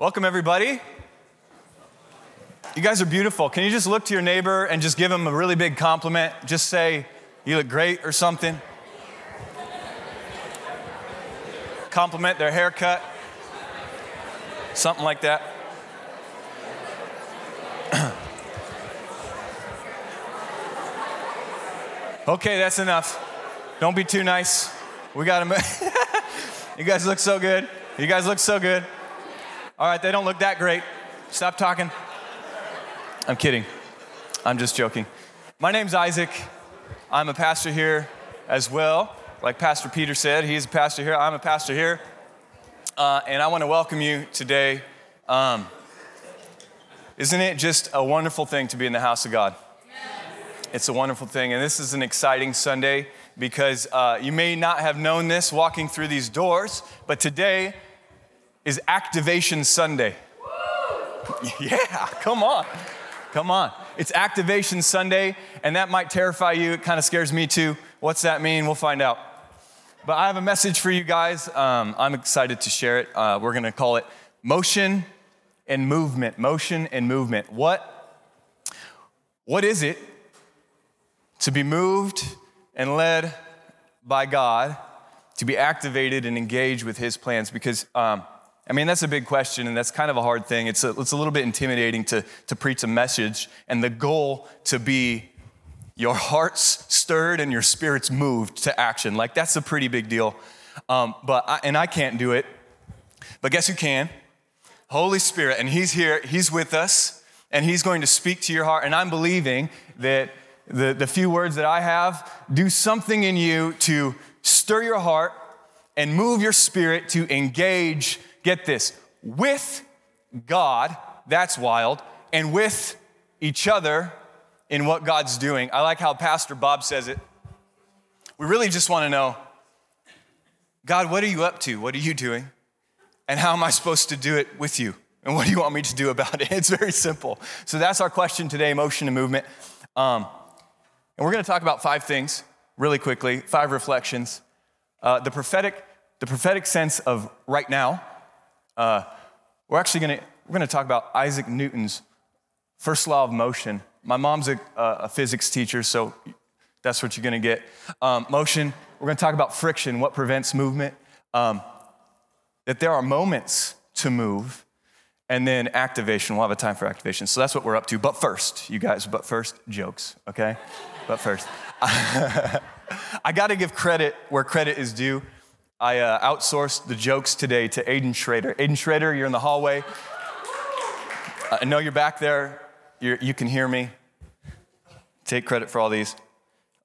Welcome, everybody. You guys are beautiful. Can you just look to your neighbor and just give him a really big compliment? Just say, You look great or something. Compliment their haircut, something like that. okay, that's enough. Don't be too nice. We got to. you guys look so good. You guys look so good. All right, they don't look that great. Stop talking. I'm kidding. I'm just joking. My name's Isaac. I'm a pastor here as well. Like Pastor Peter said, he's a pastor here. I'm a pastor here. Uh, and I want to welcome you today. Um, isn't it just a wonderful thing to be in the house of God? It's a wonderful thing. And this is an exciting Sunday because uh, you may not have known this walking through these doors, but today is Activation Sunday. yeah, come on. Come on. It's Activation Sunday, and that might terrify you. It kind of scares me too. What's that mean? We'll find out. But I have a message for you guys. Um, I'm excited to share it. Uh, we're going to call it Motion and Movement. Motion and Movement. What, what is it to be moved and led by God, to be activated and engaged with His plans? Because um, I mean, that's a big question, and that's kind of a hard thing. It's a, it's a little bit intimidating to, to preach a message, and the goal to be your heart's stirred and your spirit's moved to action. Like, that's a pretty big deal. Um, but I, and I can't do it. But guess who can? Holy Spirit, and He's here, He's with us, and He's going to speak to your heart. And I'm believing that the, the few words that I have do something in you to stir your heart and move your spirit to engage get this, with God, that's wild, and with each other in what God's doing. I like how Pastor Bob says it. We really just want to know God, what are you up to? What are you doing? And how am I supposed to do it with you? And what do you want me to do about it? It's very simple. So that's our question today motion and movement. Um, and we're going to talk about five things really quickly, five reflections. Uh, the prophetic, the prophetic sense of right now, uh, we're actually going to we're going to talk about Isaac Newton's first law of motion. My mom's a, a physics teacher, so that's what you're going to get. Um, motion. We're going to talk about friction, what prevents movement. Um, that there are moments to move, and then activation. We'll have a time for activation. So that's what we're up to. But first, you guys. But first, jokes. Okay. but first, I got to give credit where credit is due. I uh, outsourced the jokes today to Aiden Schrader. Aiden Schrader, you're in the hallway. I know you're back there. You're, you can hear me. Take credit for all these.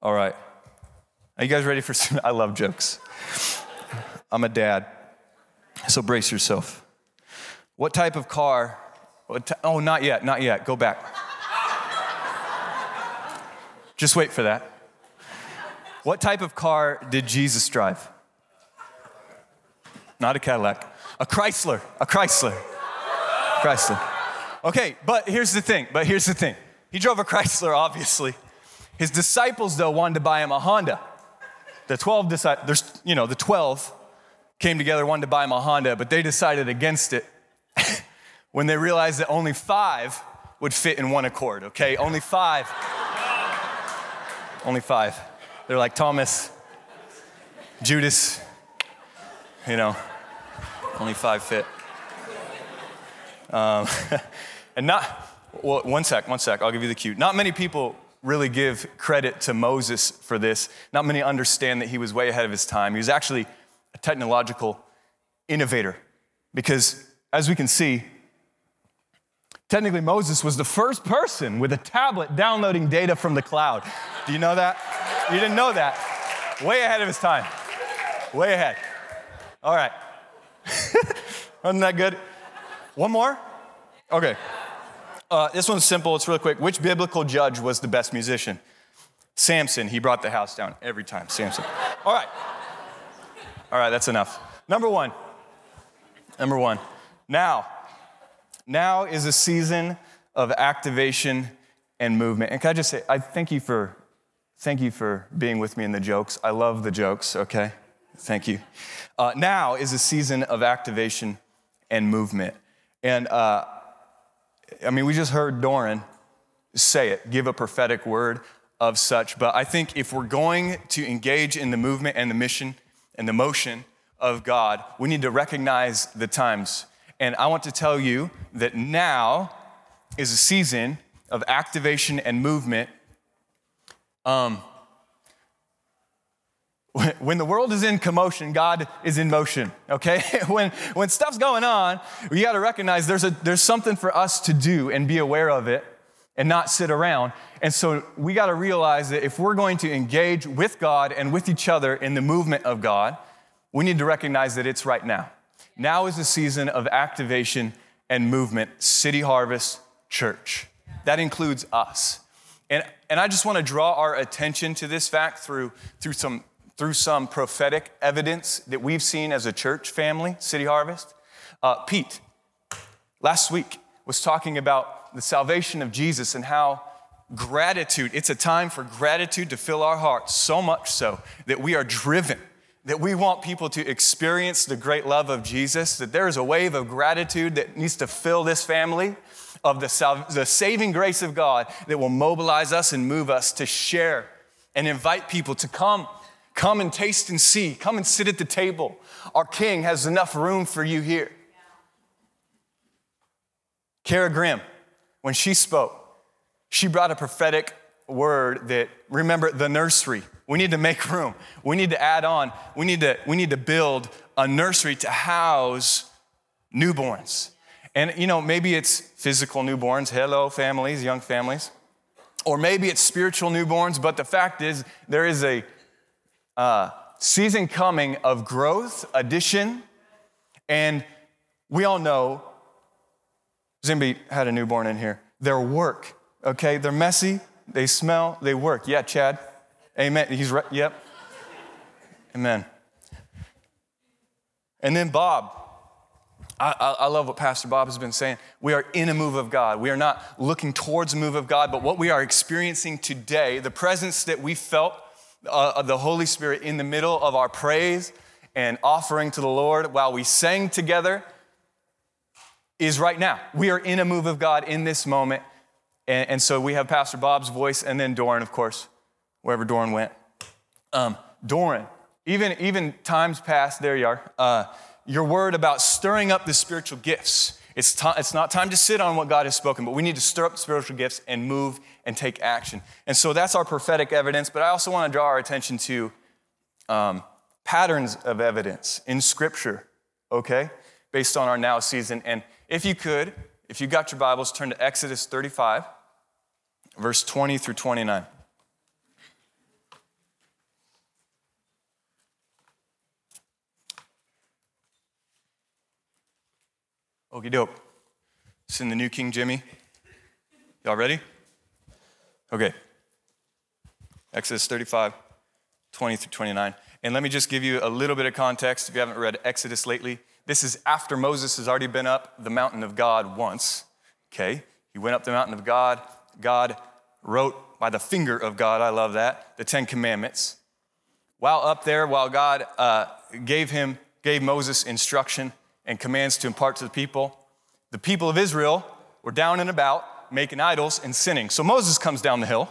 All right. Are you guys ready for some? I love jokes. I'm a dad, so brace yourself. What type of car? T- oh, not yet, not yet. Go back. Just wait for that. What type of car did Jesus drive? Not a Cadillac, a Chrysler, a Chrysler. Chrysler. Okay, but here's the thing, but here's the thing. He drove a Chrysler, obviously. His disciples, though, wanted to buy him a Honda. The 12 decided, there's, you know, the 12 came together, wanted to buy him a Honda, but they decided against it when they realized that only five would fit in one accord, okay? Only five. only five. They're like, Thomas, Judas, you know, only five fit. Um, and not, well, one sec, one sec, I'll give you the cue. Not many people really give credit to Moses for this. Not many understand that he was way ahead of his time. He was actually a technological innovator because, as we can see, technically Moses was the first person with a tablet downloading data from the cloud. Do you know that? You didn't know that. Way ahead of his time. Way ahead. All right. Wasn't that good? One more? Okay. Uh, this one's simple, it's real quick. Which biblical judge was the best musician? Samson. He brought the house down every time. Samson. All right. All right, that's enough. Number one. Number one. Now. Now is a season of activation and movement. And can I just say, I thank you for thank you for being with me in the jokes. I love the jokes, okay? Thank you. Uh, now is a season of activation and movement. And uh, I mean, we just heard Doran say it, give a prophetic word of such. But I think if we're going to engage in the movement and the mission and the motion of God, we need to recognize the times. And I want to tell you that now is a season of activation and movement. Um, when the world is in commotion, God is in motion, okay? when, when stuff's going on, we got to recognize there's, a, there's something for us to do and be aware of it and not sit around. And so we got to realize that if we're going to engage with God and with each other in the movement of God, we need to recognize that it's right now. Now is the season of activation and movement, City Harvest Church. That includes us. And, and I just want to draw our attention to this fact through, through some through some prophetic evidence that we've seen as a church family, City Harvest. Uh, Pete, last week, was talking about the salvation of Jesus and how gratitude, it's a time for gratitude to fill our hearts, so much so that we are driven, that we want people to experience the great love of Jesus, that there is a wave of gratitude that needs to fill this family of the, sal- the saving grace of God that will mobilize us and move us to share and invite people to come Come and taste and see. Come and sit at the table. Our King has enough room for you here. Kara Grimm, when she spoke, she brought a prophetic word that, remember, the nursery. We need to make room. We need to add on. We need to, we need to build a nursery to house newborns. And, you know, maybe it's physical newborns. Hello, families, young families. Or maybe it's spiritual newborns, but the fact is, there is a uh, season coming of growth, addition, and we all know. Anybody had a newborn in here? Their work, okay? They're messy, they smell, they work. Yeah, Chad? Amen. He's right. Yep. Amen. And then Bob. I, I, love what Pastor Bob has been saying. We are in a move of God. We are not looking towards a move of God, but what we are experiencing today, the presence that we felt uh, the Holy Spirit in the middle of our praise and offering to the Lord while we sang together is right now. We are in a move of God in this moment. And, and so we have Pastor Bob's voice and then Doran, of course, wherever Doran went. Um, Doran, even, even times past, there you are, uh, your word about stirring up the spiritual gifts. It's, t- it's not time to sit on what God has spoken, but we need to stir up spiritual gifts and move and take action. And so that's our prophetic evidence, but I also want to draw our attention to um, patterns of evidence in Scripture, okay, based on our now season. And if you could, if you got your Bibles, turn to Exodus 35, verse 20 through 29. Okie doke. It's in the New King Jimmy. Y'all ready? Okay. Exodus 35, 20 through 29. And let me just give you a little bit of context if you haven't read Exodus lately. This is after Moses has already been up the mountain of God once. Okay? He went up the mountain of God. God wrote by the finger of God, I love that, the Ten Commandments. While up there, while God uh, gave him, gave Moses instruction and commands to impart to the people, the people of Israel were down and about making idols and sinning. So Moses comes down the hill,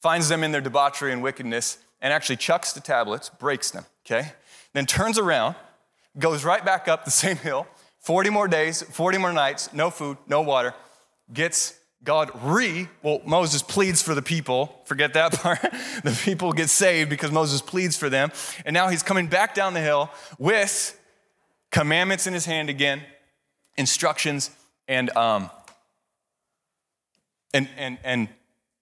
finds them in their debauchery and wickedness, and actually chucks the tablets, breaks them, okay? Then turns around, goes right back up the same hill, 40 more days, 40 more nights, no food, no water, gets God re, well, Moses pleads for the people. Forget that part. the people get saved because Moses pleads for them. And now he's coming back down the hill with commandments in his hand again, instructions, and, um, and, and, and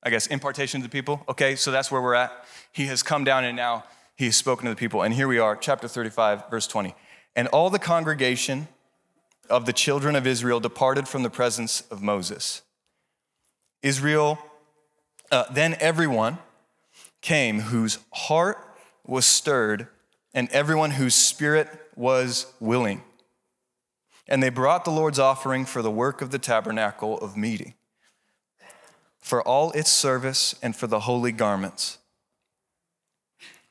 I guess impartation to the people. Okay, so that's where we're at. He has come down and now he has spoken to the people. And here we are, chapter 35, verse 20. And all the congregation of the children of Israel departed from the presence of Moses. Israel, uh, then everyone came whose heart was stirred and everyone whose spirit was willing. And they brought the Lord's offering for the work of the tabernacle of meeting for all its service and for the holy garments.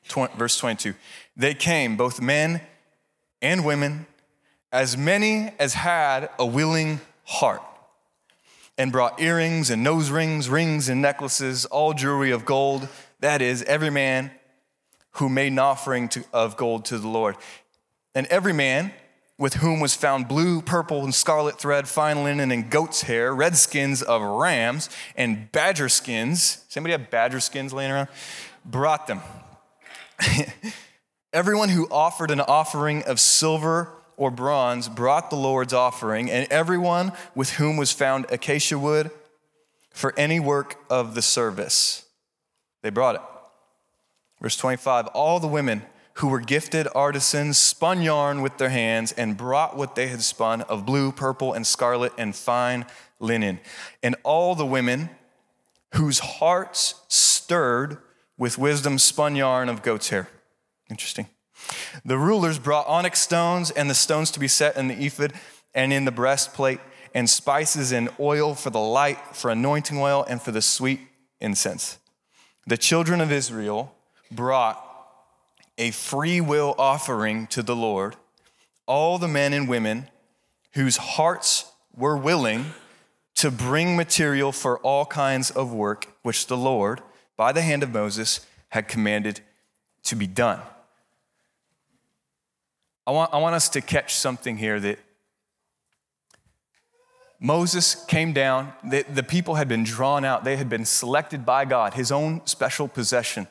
20, verse 22 They came, both men and women, as many as had a willing heart, and brought earrings and nose rings, rings and necklaces, all jewelry of gold. That is, every man who made an offering to, of gold to the Lord. And every man with whom was found blue, purple, and scarlet thread, fine linen, and goat's hair, red skins of rams, and badger skins. Does anybody have badger skins laying around? Brought them. Everyone who offered an offering of silver or bronze brought the Lord's offering, and everyone with whom was found acacia wood for any work of the service. They brought it. Verse 25 All the women who were gifted artisans spun yarn with their hands and brought what they had spun of blue, purple, and scarlet and fine linen. And all the women whose hearts stirred with wisdom spun yarn of goat's hair. Interesting. The rulers brought onyx stones and the stones to be set in the ephod and in the breastplate, and spices and oil for the light, for anointing oil, and for the sweet incense. The children of Israel brought a free will offering to the Lord, all the men and women whose hearts were willing to bring material for all kinds of work which the Lord, by the hand of Moses, had commanded to be done. I want, I want us to catch something here that Moses came down, the, the people had been drawn out, they had been selected by God, his own special possession,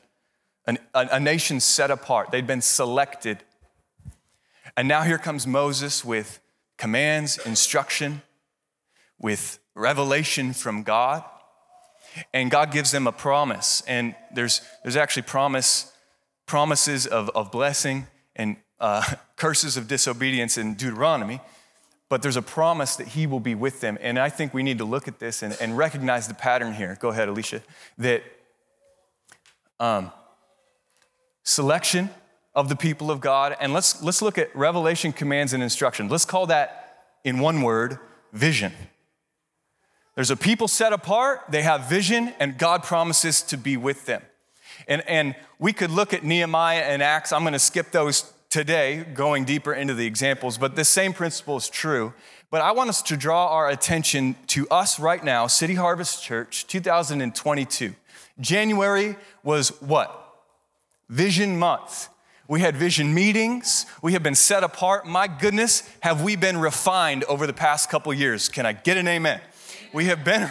An, a, a nation set apart. They'd been selected. And now here comes Moses with commands, instruction, with revelation from God. And God gives them a promise. And there's, there's actually promise, promises of, of blessing and uh, curses of disobedience in Deuteronomy, but there's a promise that he will be with them. And I think we need to look at this and, and recognize the pattern here. Go ahead, Alicia. That um, selection of the people of God, and let's, let's look at revelation, commands, and instruction. Let's call that, in one word, vision. There's a people set apart, they have vision, and God promises to be with them. And, and we could look at Nehemiah and Acts. I'm going to skip those today, going deeper into the examples, but the same principle is true. But I want us to draw our attention to us right now, City Harvest Church, 2022. January was what? Vision Month. We had vision meetings. We have been set apart. My goodness, have we been refined over the past couple years? Can I get an amen? We have been,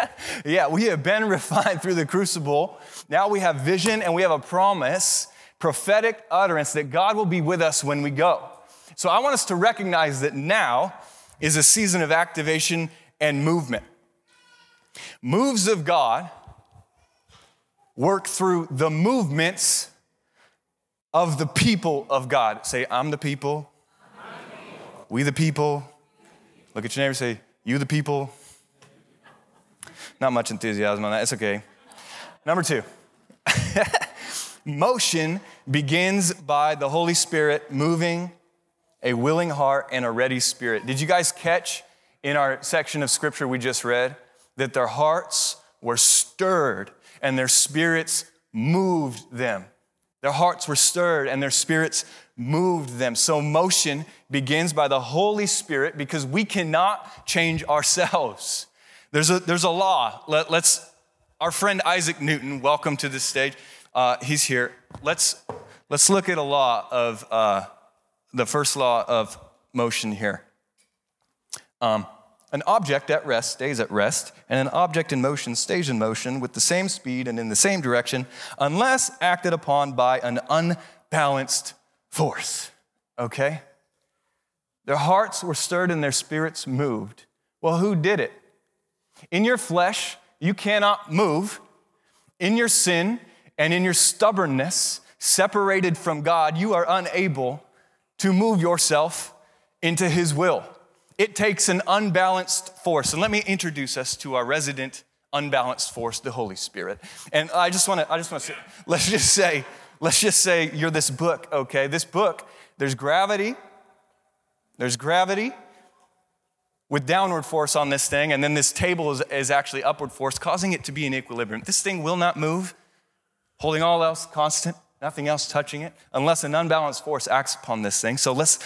yeah, we have been refined through the crucible. Now we have vision and we have a promise prophetic utterance that God will be with us when we go. So I want us to recognize that now is a season of activation and movement. Moves of God work through the movements of the people of God. Say, I'm the people. I'm the people. We the people. Look at your neighbor say, You the people. Not much enthusiasm on that. It's okay. Number two. Motion begins by the Holy Spirit moving a willing heart and a ready spirit. Did you guys catch in our section of scripture we just read that their hearts were stirred and their spirits moved them? Their hearts were stirred and their spirits moved them. So, motion begins by the Holy Spirit because we cannot change ourselves. There's a, there's a law. Let, us our friend Isaac Newton, welcome to the stage. Uh, he's here. Let's, let's look at a law of uh, the first law of motion here. Um, an object at rest stays at rest, and an object in motion stays in motion with the same speed and in the same direction, unless acted upon by an unbalanced force. Okay? Their hearts were stirred and their spirits moved. Well, who did it? In your flesh, you cannot move. In your sin, and in your stubbornness, separated from God, you are unable to move yourself into His will. It takes an unbalanced force. And let me introduce us to our resident unbalanced force, the Holy Spirit. And I just want to, I just want to, let's just say, let's just say you're this book, okay? This book, there's gravity, there's gravity with downward force on this thing, and then this table is, is actually upward force, causing it to be in equilibrium. This thing will not move holding all else constant, nothing else touching it, unless an unbalanced force acts upon this thing. So let's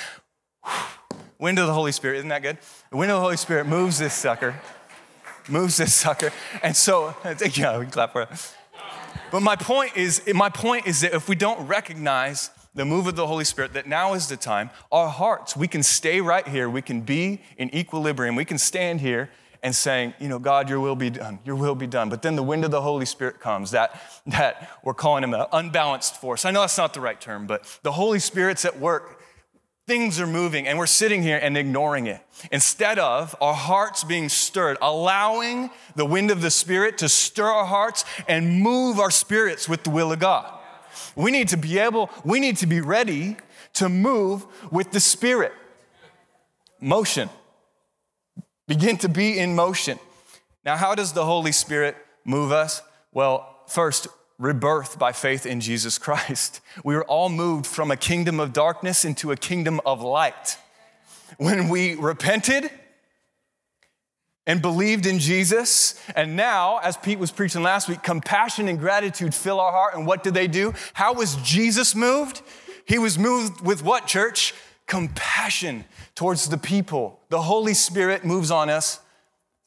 wind of the Holy Spirit, isn't that good? The wind of the Holy Spirit moves this sucker, moves this sucker. And so, yeah, we clap for it. But my point is, my point is that if we don't recognize the move of the Holy Spirit, that now is the time, our hearts, we can stay right here, we can be in equilibrium, we can stand here and saying, you know, God, your will be done, your will be done. But then the wind of the Holy Spirit comes, that, that we're calling him an unbalanced force. I know that's not the right term, but the Holy Spirit's at work. Things are moving, and we're sitting here and ignoring it. Instead of our hearts being stirred, allowing the wind of the Spirit to stir our hearts and move our spirits with the will of God. We need to be able, we need to be ready to move with the Spirit. Motion. Begin to be in motion. Now, how does the Holy Spirit move us? Well, first, rebirth by faith in Jesus Christ. We were all moved from a kingdom of darkness into a kingdom of light. When we repented and believed in Jesus, and now, as Pete was preaching last week, compassion and gratitude fill our heart. And what did they do? How was Jesus moved? He was moved with what, church? compassion towards the people. The Holy Spirit moves on us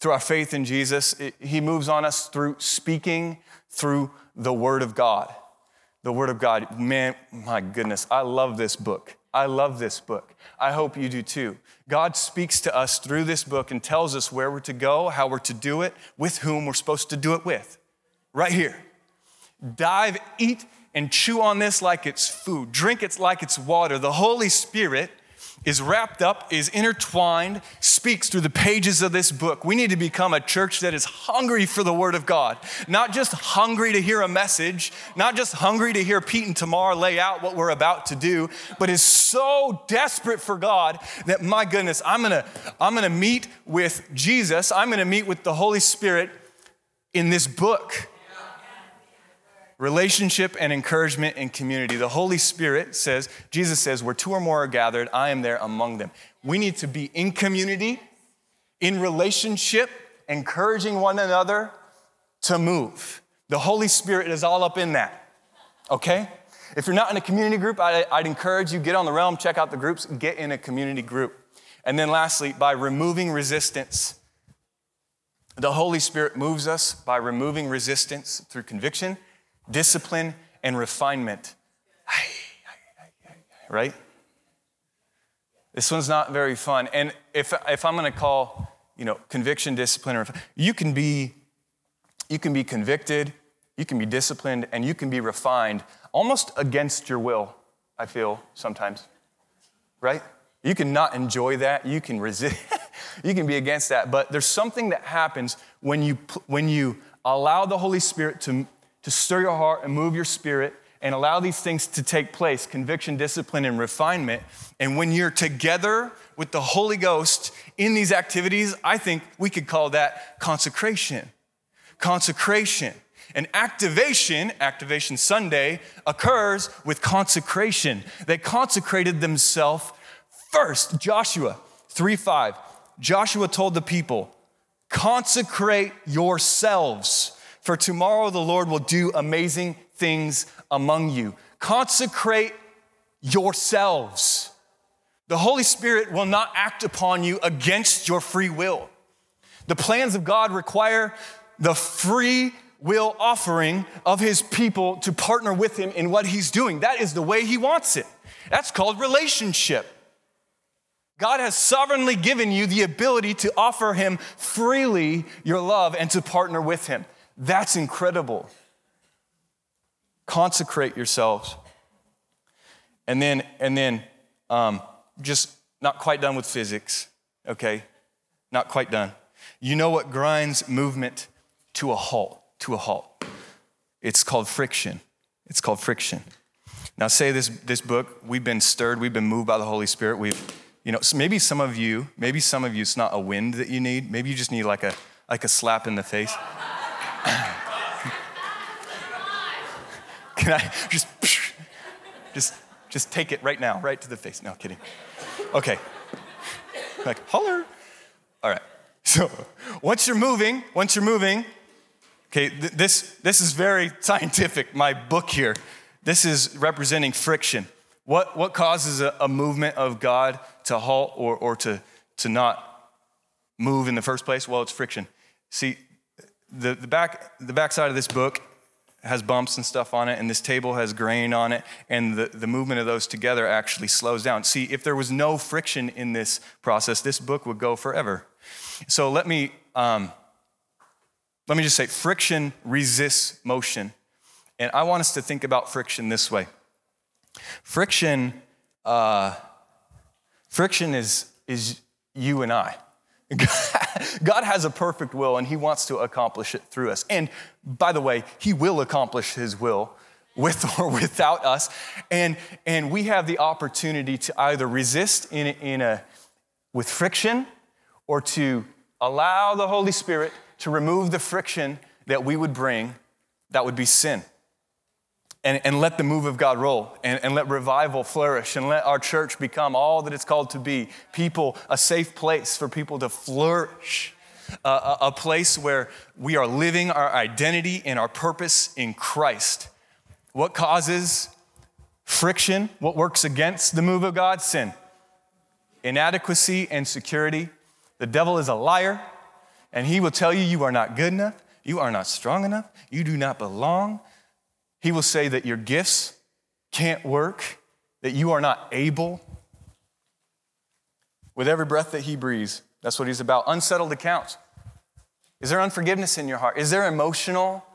through our faith in Jesus. He moves on us through speaking, through the Word of God. The Word of God. Man, my goodness, I love this book. I love this book. I hope you do too. God speaks to us through this book and tells us where we're to go, how we're to do it, with whom we're supposed to do it with. Right here. Dive, eat, and chew on this like it's food. Drink it like it's water. The Holy Spirit is wrapped up, is intertwined, speaks through the pages of this book. We need to become a church that is hungry for the Word of God, not just hungry to hear a message, not just hungry to hear Pete and Tamar lay out what we're about to do, but is so desperate for God that, my goodness, I'm gonna, I'm gonna meet with Jesus, I'm gonna meet with the Holy Spirit in this book relationship and encouragement and community. The Holy Spirit says, Jesus says, where two or more are gathered, I am there among them. We need to be in community, in relationship, encouraging one another to move. The Holy Spirit is all up in that, okay? If you're not in a community group, I'd encourage you, get on the realm, check out the groups, get in a community group. And then lastly, by removing resistance. The Holy Spirit moves us by removing resistance through conviction discipline, and refinement. Right? This one's not very fun. And if, if I'm going to call, you know, conviction, discipline, or you can be, you can be convicted, you can be disciplined, and you can be refined almost against your will, I feel sometimes. Right? You can not enjoy that. You can resist. you can be against that. But there's something that happens when you, when you allow the Holy Spirit to, to stir your heart and move your spirit and allow these things to take place conviction, discipline, and refinement. And when you're together with the Holy Ghost in these activities, I think we could call that consecration. Consecration. And activation, Activation Sunday, occurs with consecration. They consecrated themselves first. Joshua 3 5. Joshua told the people, consecrate yourselves for tomorrow the Lord will do amazing things among you. Consecrate yourselves. The Holy Spirit will not act upon you against your free will. The plans of God require the free will offering of his people to partner with him in what he's doing. That is the way he wants it. That's called relationship. God has sovereignly given you the ability to offer him freely your love and to partner with him. That's incredible. Consecrate yourselves. And then, and then, um, just not quite done with physics, okay? Not quite done. You know what grinds movement to a halt, to a halt? It's called friction. It's called friction. Now, say this, this book, we've been stirred, we've been moved by the Holy Spirit. We've, you know, so maybe some of you, maybe some of you, it's not a wind that you need. Maybe you just need like a, like a slap in the face. Can I just, just, just take it right now, right to the face? No, kidding. Okay. Like, holler. All right. So once you're moving, once you're moving, okay, th- this, this is very scientific, my book here. This is representing friction. What, what causes a, a movement of God to halt or, or to, to not move in the first place? Well, it's friction. See, the, the, back, the back side of this book has bumps and stuff on it, and this table has grain on it, and the, the movement of those together actually slows down. See, if there was no friction in this process, this book would go forever. So let me, um, let me just say friction resists motion. And I want us to think about friction this way friction, uh, friction is, is you and I. God has a perfect will and He wants to accomplish it through us. And by the way, He will accomplish His will with or without us. And, and we have the opportunity to either resist in, in a, with friction or to allow the Holy Spirit to remove the friction that we would bring that would be sin and, and let the move of God roll and, and let revival flourish and let our church become all that it's called to be people, a safe place for people to flourish, a, a place where we are living our identity and our purpose in Christ. What causes friction? What works against the move of God? Sin. Inadequacy and security. The devil is a liar, and he will tell you you are not good enough, you are not strong enough, you do not belong, he will say that your gifts can't work, that you are not able. With every breath that he breathes, that's what he's about. Unsettled accounts. Is there unforgiveness in your heart? Is there emotional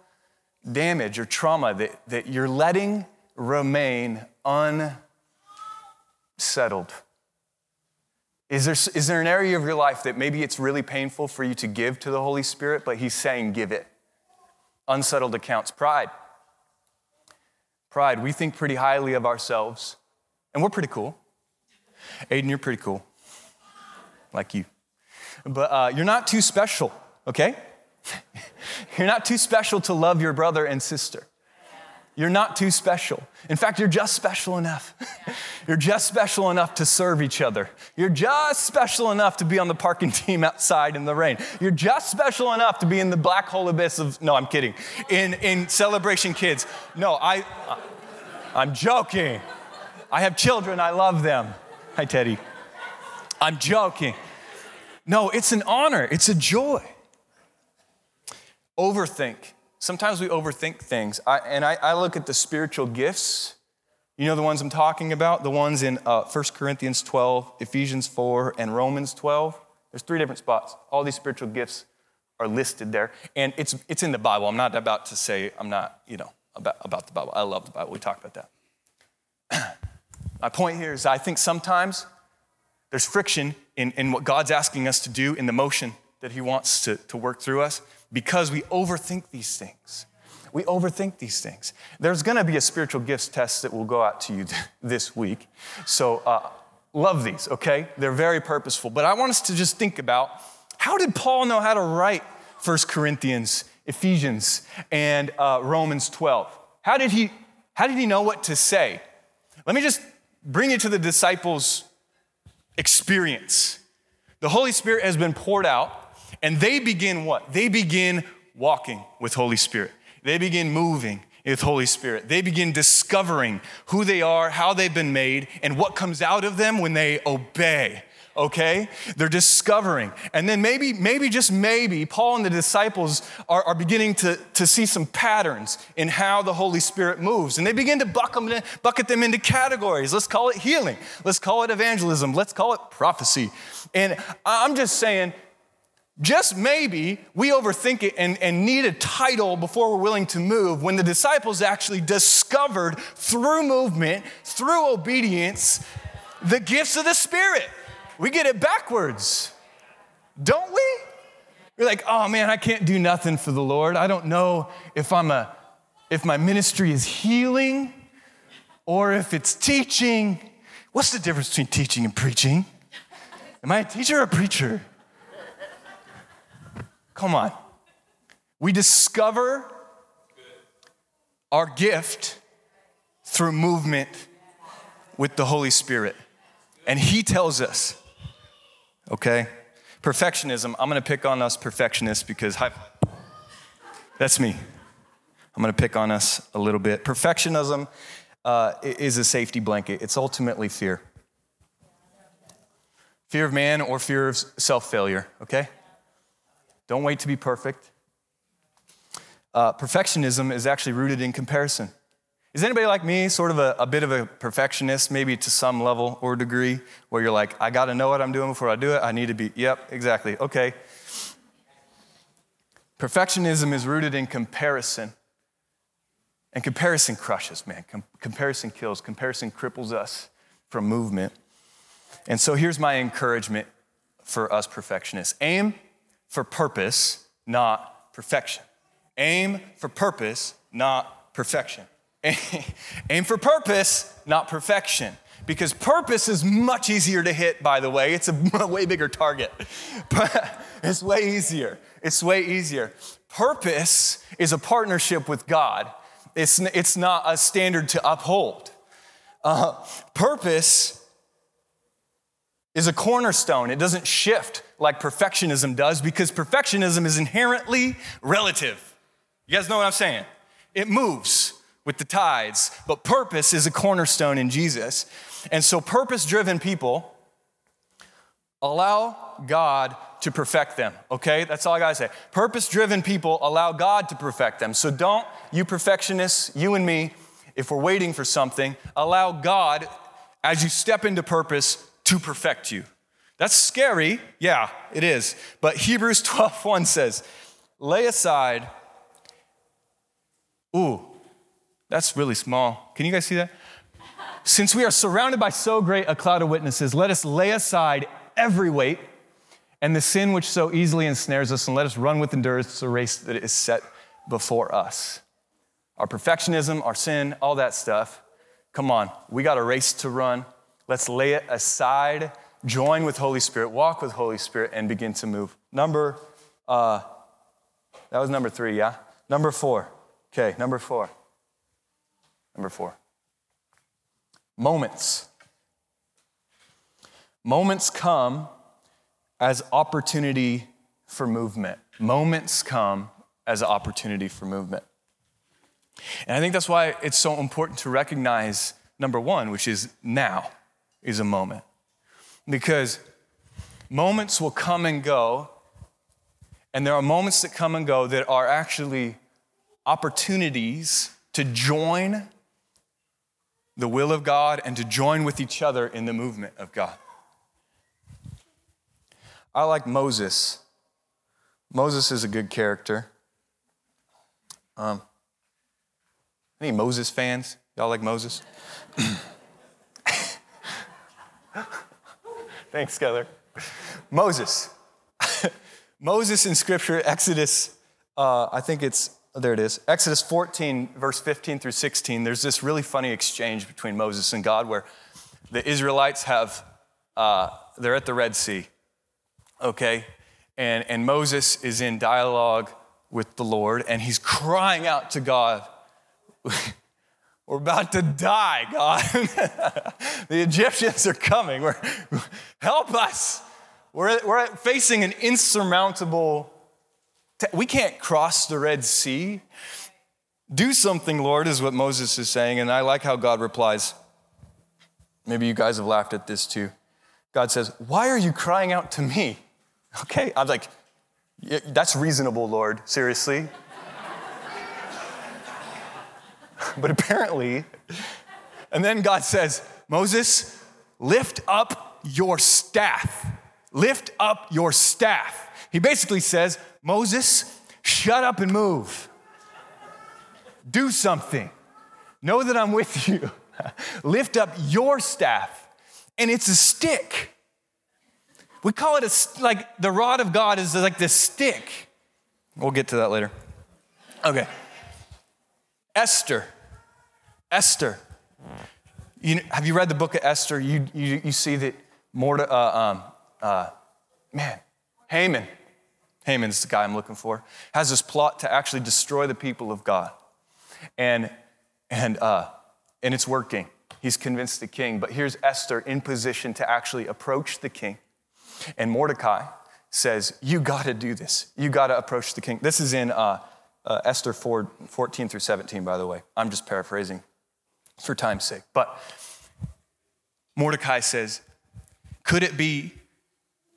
damage or trauma that, that you're letting remain unsettled? Is there, is there an area of your life that maybe it's really painful for you to give to the Holy Spirit, but He's saying, give it? Unsettled accounts, pride. Pride, we think pretty highly of ourselves, and we're pretty cool. Aiden, you're pretty cool, like you. But uh, you're not too special, okay? you're not too special to love your brother and sister. You're not too special. In fact, you're just special enough. you're just special enough to serve each other. You're just special enough to be on the parking team outside in the rain. You're just special enough to be in the black hole abyss of, no, I'm kidding, in, in Celebration Kids. No, I, I'm joking. I have children, I love them. Hi, Teddy. I'm joking. No, it's an honor, it's a joy. Overthink. Sometimes we overthink things. I, and I, I, look at the spiritual gifts. You know the ones I'm talking about? The ones in uh, 1 Corinthians 12, Ephesians 4, and Romans 12. There's three different spots. All these spiritual gifts are listed there. And it's, it's in the Bible. I'm not about to say, I'm not, you know, about, about the Bible. I love the Bible. We talk about that. My point here is I think sometimes there's friction in, in what God's asking us to do in the motion that He wants to, to work through us because we overthink these things. We overthink these things. There's going to be a spiritual gifts test that will go out to you this week. So, uh, love these, okay? They're very purposeful. But I want us to just think about how did Paul know how to write 1 Corinthians Ephesians and uh, Romans 12. How did, he, how did he know what to say? Let me just bring you to the disciples' experience. The Holy Spirit has been poured out, and they begin what? They begin walking with Holy Spirit. They begin moving with Holy Spirit. They begin discovering who they are, how they've been made, and what comes out of them when they obey okay? They're discovering. And then maybe, maybe, just maybe, Paul and the disciples are, are beginning to, to see some patterns in how the Holy Spirit moves. And they begin to them bucket them into categories. Let's call it healing. Let's call it evangelism. Let's call it prophecy. And I'm just saying, just maybe we overthink it and, and, need a title before we're willing to move when the disciples actually discovered through movement, through obedience, the gifts of the Spirit. We get it backwards, don't we? We're like, oh man, I can't do nothing for the Lord. I don't know if I'm a if my ministry is healing or if it's teaching. What's the difference between teaching and preaching? Am I a teacher or a preacher? Come on. We discover our gift through movement with the Holy Spirit. And He tells us okay? Perfectionism, I'm gonna pick on us perfectionists because that's me. I'm gonna pick on us a little bit. Perfectionism uh, is a safety blanket. It's ultimately fear fear of man or fear of self failure, okay? Don't wait to be perfect. Uh, perfectionism is actually rooted in comparison. Is anybody like me, sort of a, a, bit of a perfectionist, maybe to some level or degree, where you're like, I gotta know what I'm doing before I do it? I need to be, yep, exactly, okay. Perfectionism is rooted in comparison. And comparison crushes, man. Com- comparison kills. Comparison cripples us from movement. And so here's my encouragement for us perfectionists aim for purpose, not perfection. Aim for purpose, not perfection. Aim for purpose, not perfection. Because purpose is much easier to hit, by the way. It's a way bigger target, but it's way easier. It's way easier. Purpose is a partnership with God, it's, it's not a standard to uphold. Uh, purpose is a cornerstone. It doesn't shift like perfectionism does because perfectionism is inherently relative. You guys know what I'm saying? It moves with the tides, but purpose is a cornerstone in Jesus. And so, purpose driven people allow God to perfect them, okay? That's all I gotta say. Purpose driven people allow God to perfect them. So, don't, you perfectionists, you and me, if we're waiting for something, allow God, as you step into purpose, to perfect you. That's scary. Yeah, it is. But Hebrews 12:1 says, "Lay aside Ooh, that's really small. Can you guys see that? Since we are surrounded by so great a cloud of witnesses, let us lay aside every weight and the sin which so easily ensnares us, and let us run with endurance the race that is set before us. Our perfectionism, our sin, all that stuff. Come on, we got a race to run. Let's lay it aside, join with Holy Spirit, walk with Holy Spirit, and begin to move. Number, uh, that was number three, yeah? Number four. Okay, number four. Number four. Moments. Moments come as opportunity for movement. Moments come as an opportunity for movement. And I think that's why it's so important to recognize number one, which is now is a moment. Because moments will come and go, and there are moments that come and go that are actually opportunities to join the will of God and to join with each other in the movement of God. I like Moses. Moses is a good character. Um, any Moses fans? Y'all like Moses? Thanks, Skyler. Moses. Moses in Scripture, Exodus, uh, I think it's, there it is, Exodus 14, verse 15 through 16. There's this really funny exchange between Moses and God where the Israelites have, uh, they're at the Red Sea, okay? And, and Moses is in dialogue with the Lord and he's crying out to God. We're about to die, God. the Egyptians are coming. We're, help us. We're, we're facing an insurmountable, we can't cross the Red Sea. Do something, Lord, is what Moses is saying. And I like how God replies. Maybe you guys have laughed at this too. God says, Why are you crying out to me? Okay, I'm like, That's reasonable, Lord. Seriously? but apparently, and then God says, Moses, lift up your staff. Lift up your staff. He basically says, Moses, shut up and move. Do something. Know that I'm with you. lift up your staff. And it's a stick. We call it a, like the rod of God is like this stick. We'll get to that later. Okay. Esther. Esther. You, have you read the book of Esther? You, you, you see that Morda, uh, um, uh, man, Haman, Haman's the guy I'm looking for, has this plot to actually destroy the people of God. And, and, uh, and it's working. He's convinced the king. But here's Esther in position to actually approach the king. And Mordecai says, You got to do this. You got to approach the king. This is in uh, uh, Esther 4, 14 through 17, by the way. I'm just paraphrasing. For time's sake. But Mordecai says, Could it be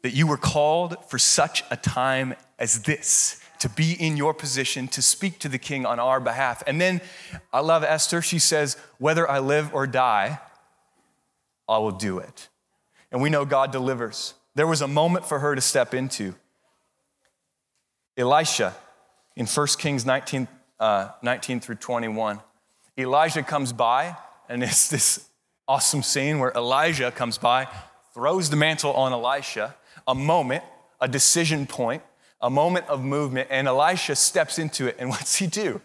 that you were called for such a time as this? To be in your position to speak to the king on our behalf. And then I love Esther. She says, Whether I live or die, I will do it. And we know God delivers. There was a moment for her to step into. Elisha, in 1 Kings 19, uh, 19 through 21, Elijah comes by, and it's this awesome scene where Elijah comes by, throws the mantle on Elisha, a moment, a decision point, a moment of movement, and Elisha steps into it. And what's he do?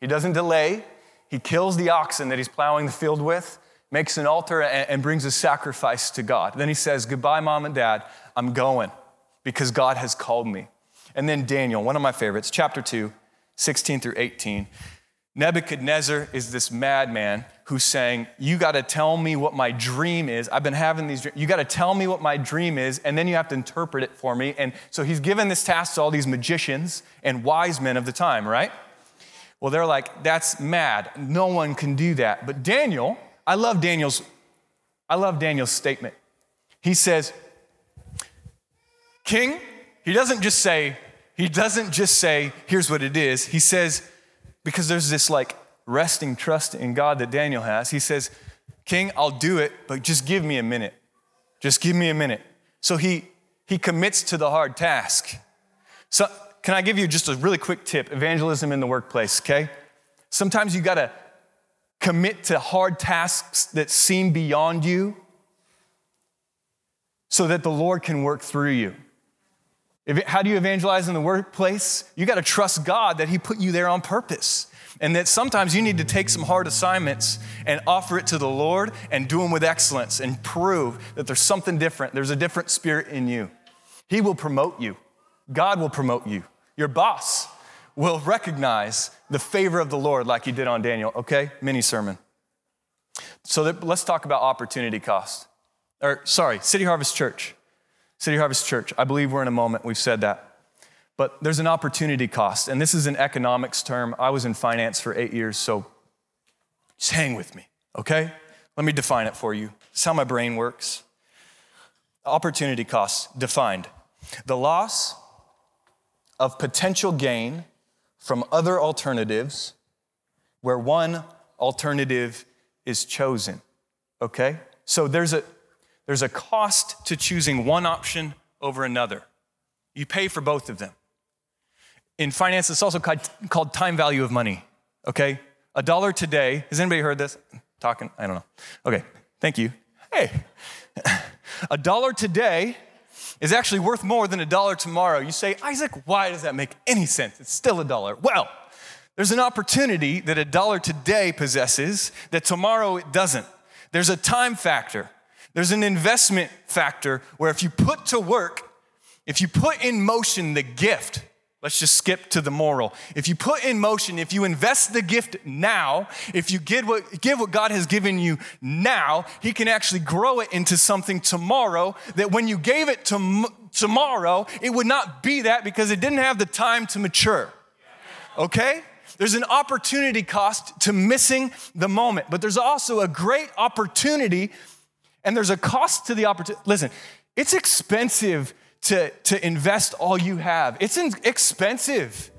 He doesn't delay. He kills the oxen that he's plowing the field with, makes an altar, and, brings a sacrifice to God. Then he says, Goodbye, mom and dad. I'm going because God has called me. And then Daniel, one of my favorites, chapter 2, 16 through 18. Nebuchadnezzar is this madman who's saying, You got to tell me what my dream is. I've been having these dreams. You got to tell me what my dream is, and then you have to interpret it for me. And so he's given this task to all these magicians and wise men of the time, right? Well, they're like, That's mad. No one can do that. But Daniel, I love Daniel's, I love Daniel's statement. He says, King, he doesn't just say, he doesn't just say, here's what it is. He says, because there's this like resting trust in God that Daniel has. He says, King, I'll do it, but just give me a minute. Just give me a minute. So he, he commits to the hard task. So, can I give you just a really quick tip? Evangelism in the workplace, okay? Sometimes you gotta commit to hard tasks that seem beyond you so that the Lord can work through you. How do you evangelize in the workplace? You got to trust God that He put you there on purpose. And that sometimes you need to take some hard assignments and offer it to the Lord and do them with excellence and prove that there's something different. There's a different spirit in you. He will promote you, God will promote you. Your boss will recognize the favor of the Lord like He did on Daniel. Okay? Mini sermon. So that, let's talk about opportunity cost. Or, sorry, City Harvest Church. City Harvest Church, I believe we're in a moment, we've said that. But there's an opportunity cost, and this is an economics term. I was in finance for eight years, so just hang with me, okay? Let me define it for you. It's how my brain works. Opportunity cost defined the loss of potential gain from other alternatives where one alternative is chosen, okay? So there's a, there's a cost to choosing one option over another. You pay for both of them. In finance, it's also called time value of money, okay? A dollar today, has anybody heard this? Talking, I don't know. Okay, thank you. Hey, a dollar today is actually worth more than a dollar tomorrow. You say, Isaac, why does that make any sense? It's still a dollar. Well, there's an opportunity that a dollar today possesses that tomorrow it doesn't. There's a time factor. There's an investment factor where if you put to work, if you put in motion the gift, let's just skip to the moral. If you put in motion, if you invest the gift now, if you give what, give what God has given you now, He can actually grow it into something tomorrow that when you gave it to tomorrow, it would not be that because it didn't have the time to mature. Okay? There's an opportunity cost to missing the moment, but there's also a great opportunity and there's a cost to the opportunity. Listen, it's expensive to, to invest all you have. It's expensive.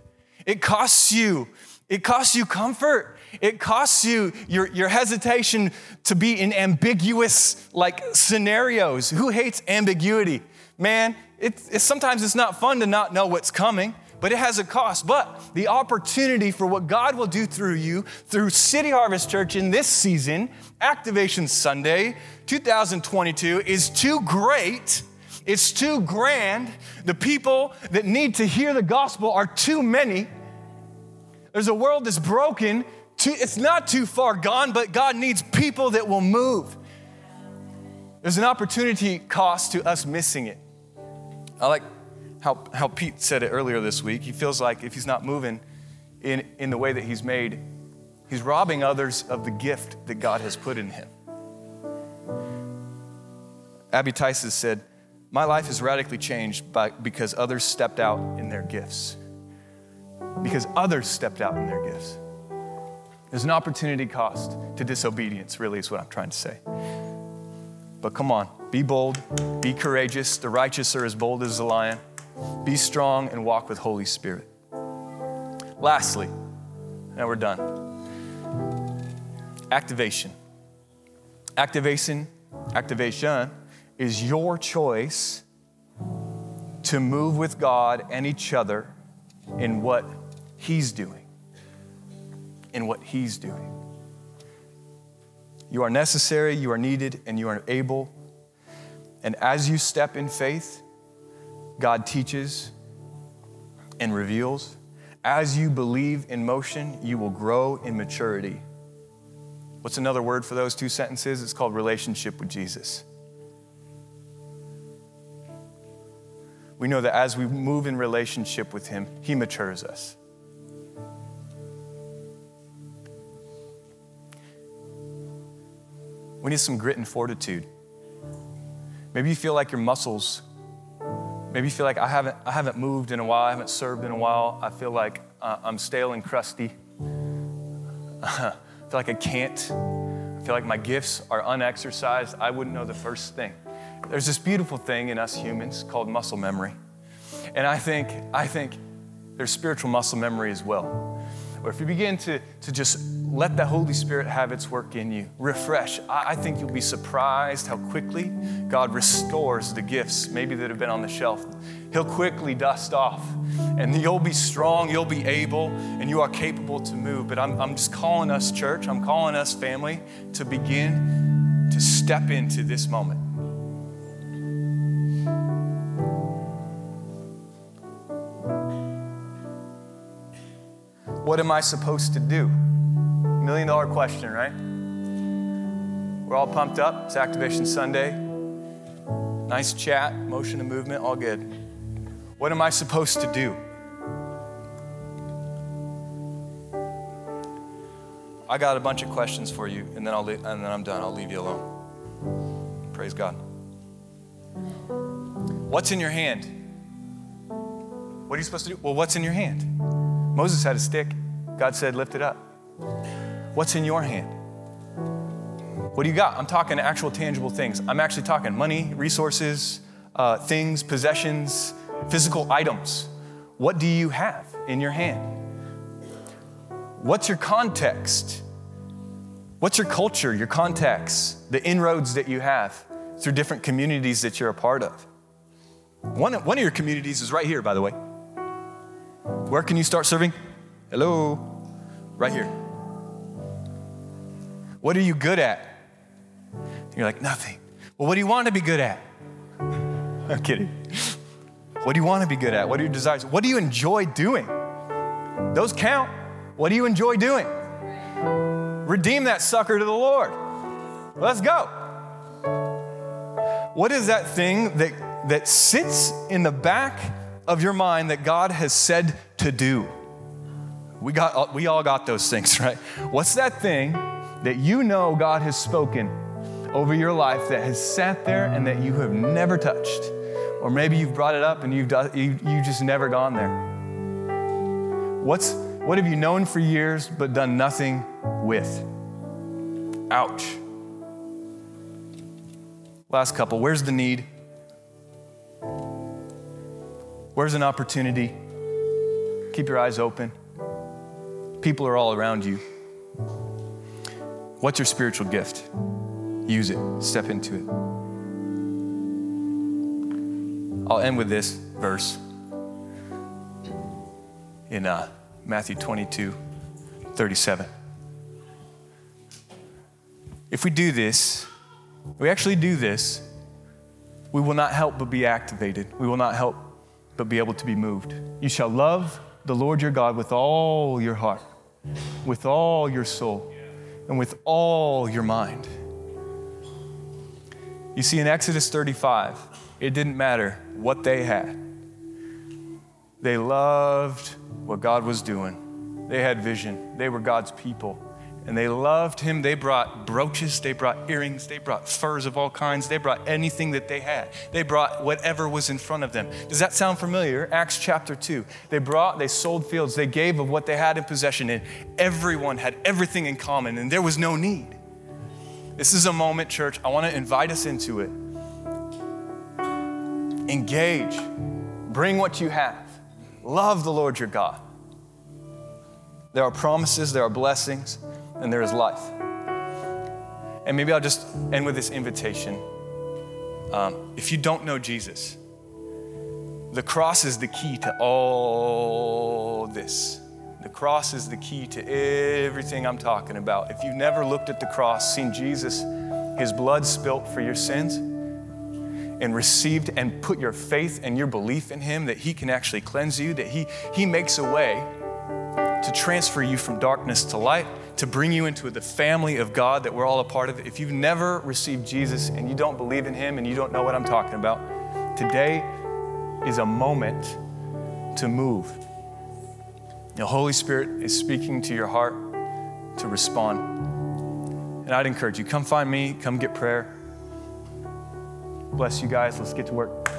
It costs you. It costs you comfort. It costs you your, your hesitation to be in ambiguous like scenarios. Who hates ambiguity? Man, it, it, sometimes it's not fun to not know what's coming but it has a cost. But the opportunity for what God will do through you, through City Harvest Church in this season, Activation Sunday 2022, is too great. It's too grand. The people that need to hear the gospel are too many. There's a world that's broken. It's not too far gone, but God needs people that will move. There's an opportunity cost to us missing it. I like how, how Pete said it earlier this week. He feels like if he's not moving in, in the way that he's made, he's robbing others of the gift that God has put in him. Abby Tyson said, My life is radically changed by, because others stepped out in their gifts. Because others stepped out in their gifts. There's an opportunity cost to disobedience, really, is what I'm trying to say. But come on, be bold, be courageous. The righteous are as bold as a lion. Be strong and walk with Holy Spirit. Lastly, now we're done. Activation. Activation, activation is your choice to move with God and each other in what He's doing. In what He's doing. You are necessary, you are needed, and you are able. And as you step in faith, God teaches and reveals. As you believe in motion, you will grow in maturity. What's another word for those two sentences? It's called relationship with Jesus. We know that as we move in relationship with Him, He matures us. We need some grit and fortitude. Maybe you feel like your muscles, maybe you feel like I haven't, I haven't moved in a while, I haven't served in a while. I feel like uh, I'm stale and crusty. I feel like I can't. I feel like my gifts are unexercised. I wouldn't know the first thing. There's this beautiful thing in us humans called muscle memory. And I think, I think there's spiritual muscle memory as well. Or if you begin to, to just let the Holy Spirit have its work in you, refresh, I, I think you'll be surprised how quickly God restores the gifts, maybe that have been on the shelf. He'll quickly dust off, and you'll be strong, you'll be able, and you are capable to move. But I'm, I'm just calling us, church, I'm calling us, family, to begin to step into this moment. What am I supposed to do? Million dollar question, right? We're all pumped up. It's Activation Sunday. Nice chat, motion and movement, all good. What am I supposed to do? I got a bunch of questions for you, and then, I'll and then I'm done. I'll leave you alone. Praise God. What's in your hand? What are you supposed to do? Well, what's in your hand? Moses had a stick. God said, Lift it up. What's in your hand? What do you got? I'm talking actual tangible things. I'm actually talking money, resources, uh, things, possessions, physical items. What do you have in your hand? What's your context? What's your culture, your contacts, the inroads that you have through different communities that you're a part of? One, one of your communities is right here, by the way. Where can you start serving? Hello? Right here. What are you good at? You're like, nothing. Well, what do you want to be good at? I'm kidding. What do you want to be good at? What are your desires? What do you enjoy doing? Those count. What do you enjoy doing? Redeem that sucker to the Lord. Let's go. What is that thing that, that sits in the back of your mind that God has said to do? We, got, we all got those things, right? What's that thing that you know God has spoken over your life that has sat there and that you have never touched? Or maybe you've brought it up and you've, done, you, you just never gone there. What's, what have you known for years but done nothing with? Ouch. Last couple, where's the need? Where's an opportunity? Keep your eyes open. People are all around you. What's your spiritual gift? Use it, step into it. I'll end with this verse in uh, Matthew 22 37. If we do this, we actually do this, we will not help but be activated. We will not help but be able to be moved. You shall love the Lord your God with all your heart, with all your soul, and with all your mind. You see, in Exodus 35, it didn't matter what they had. They loved what God was doing. They had vision. They were God's people. And they loved him. They brought brooches, they brought earrings, they brought furs of all kinds, they brought anything that they had. They brought whatever was in front of them. Does that sound familiar? Acts chapter 2. They brought, they sold fields, they gave of what they had in possession, and everyone had everything in common, and there was no need. This is a moment, church, I want to invite us into it. Engage, bring what you have, love the Lord your God. There are promises, there are blessings and there is life. And maybe I'll just end with this invitation. Um, if you don't know Jesus, the cross is the key to all this. The cross is the key to everything I'm talking about. If you've never looked at the cross, seen Jesus, his blood spilt for your sins, and received and put your faith and your belief in him that he can actually cleanse you, that he, he makes a way to transfer you from darkness to light, to bring you into the family of God that we're all a part of. If you've never received Jesus and you don't believe in Him and you don't know what I'm talking about, today is a moment to move. The Holy Spirit is speaking to your heart to respond. And I'd encourage you come find me, come get prayer. Bless you guys. Let's get to work.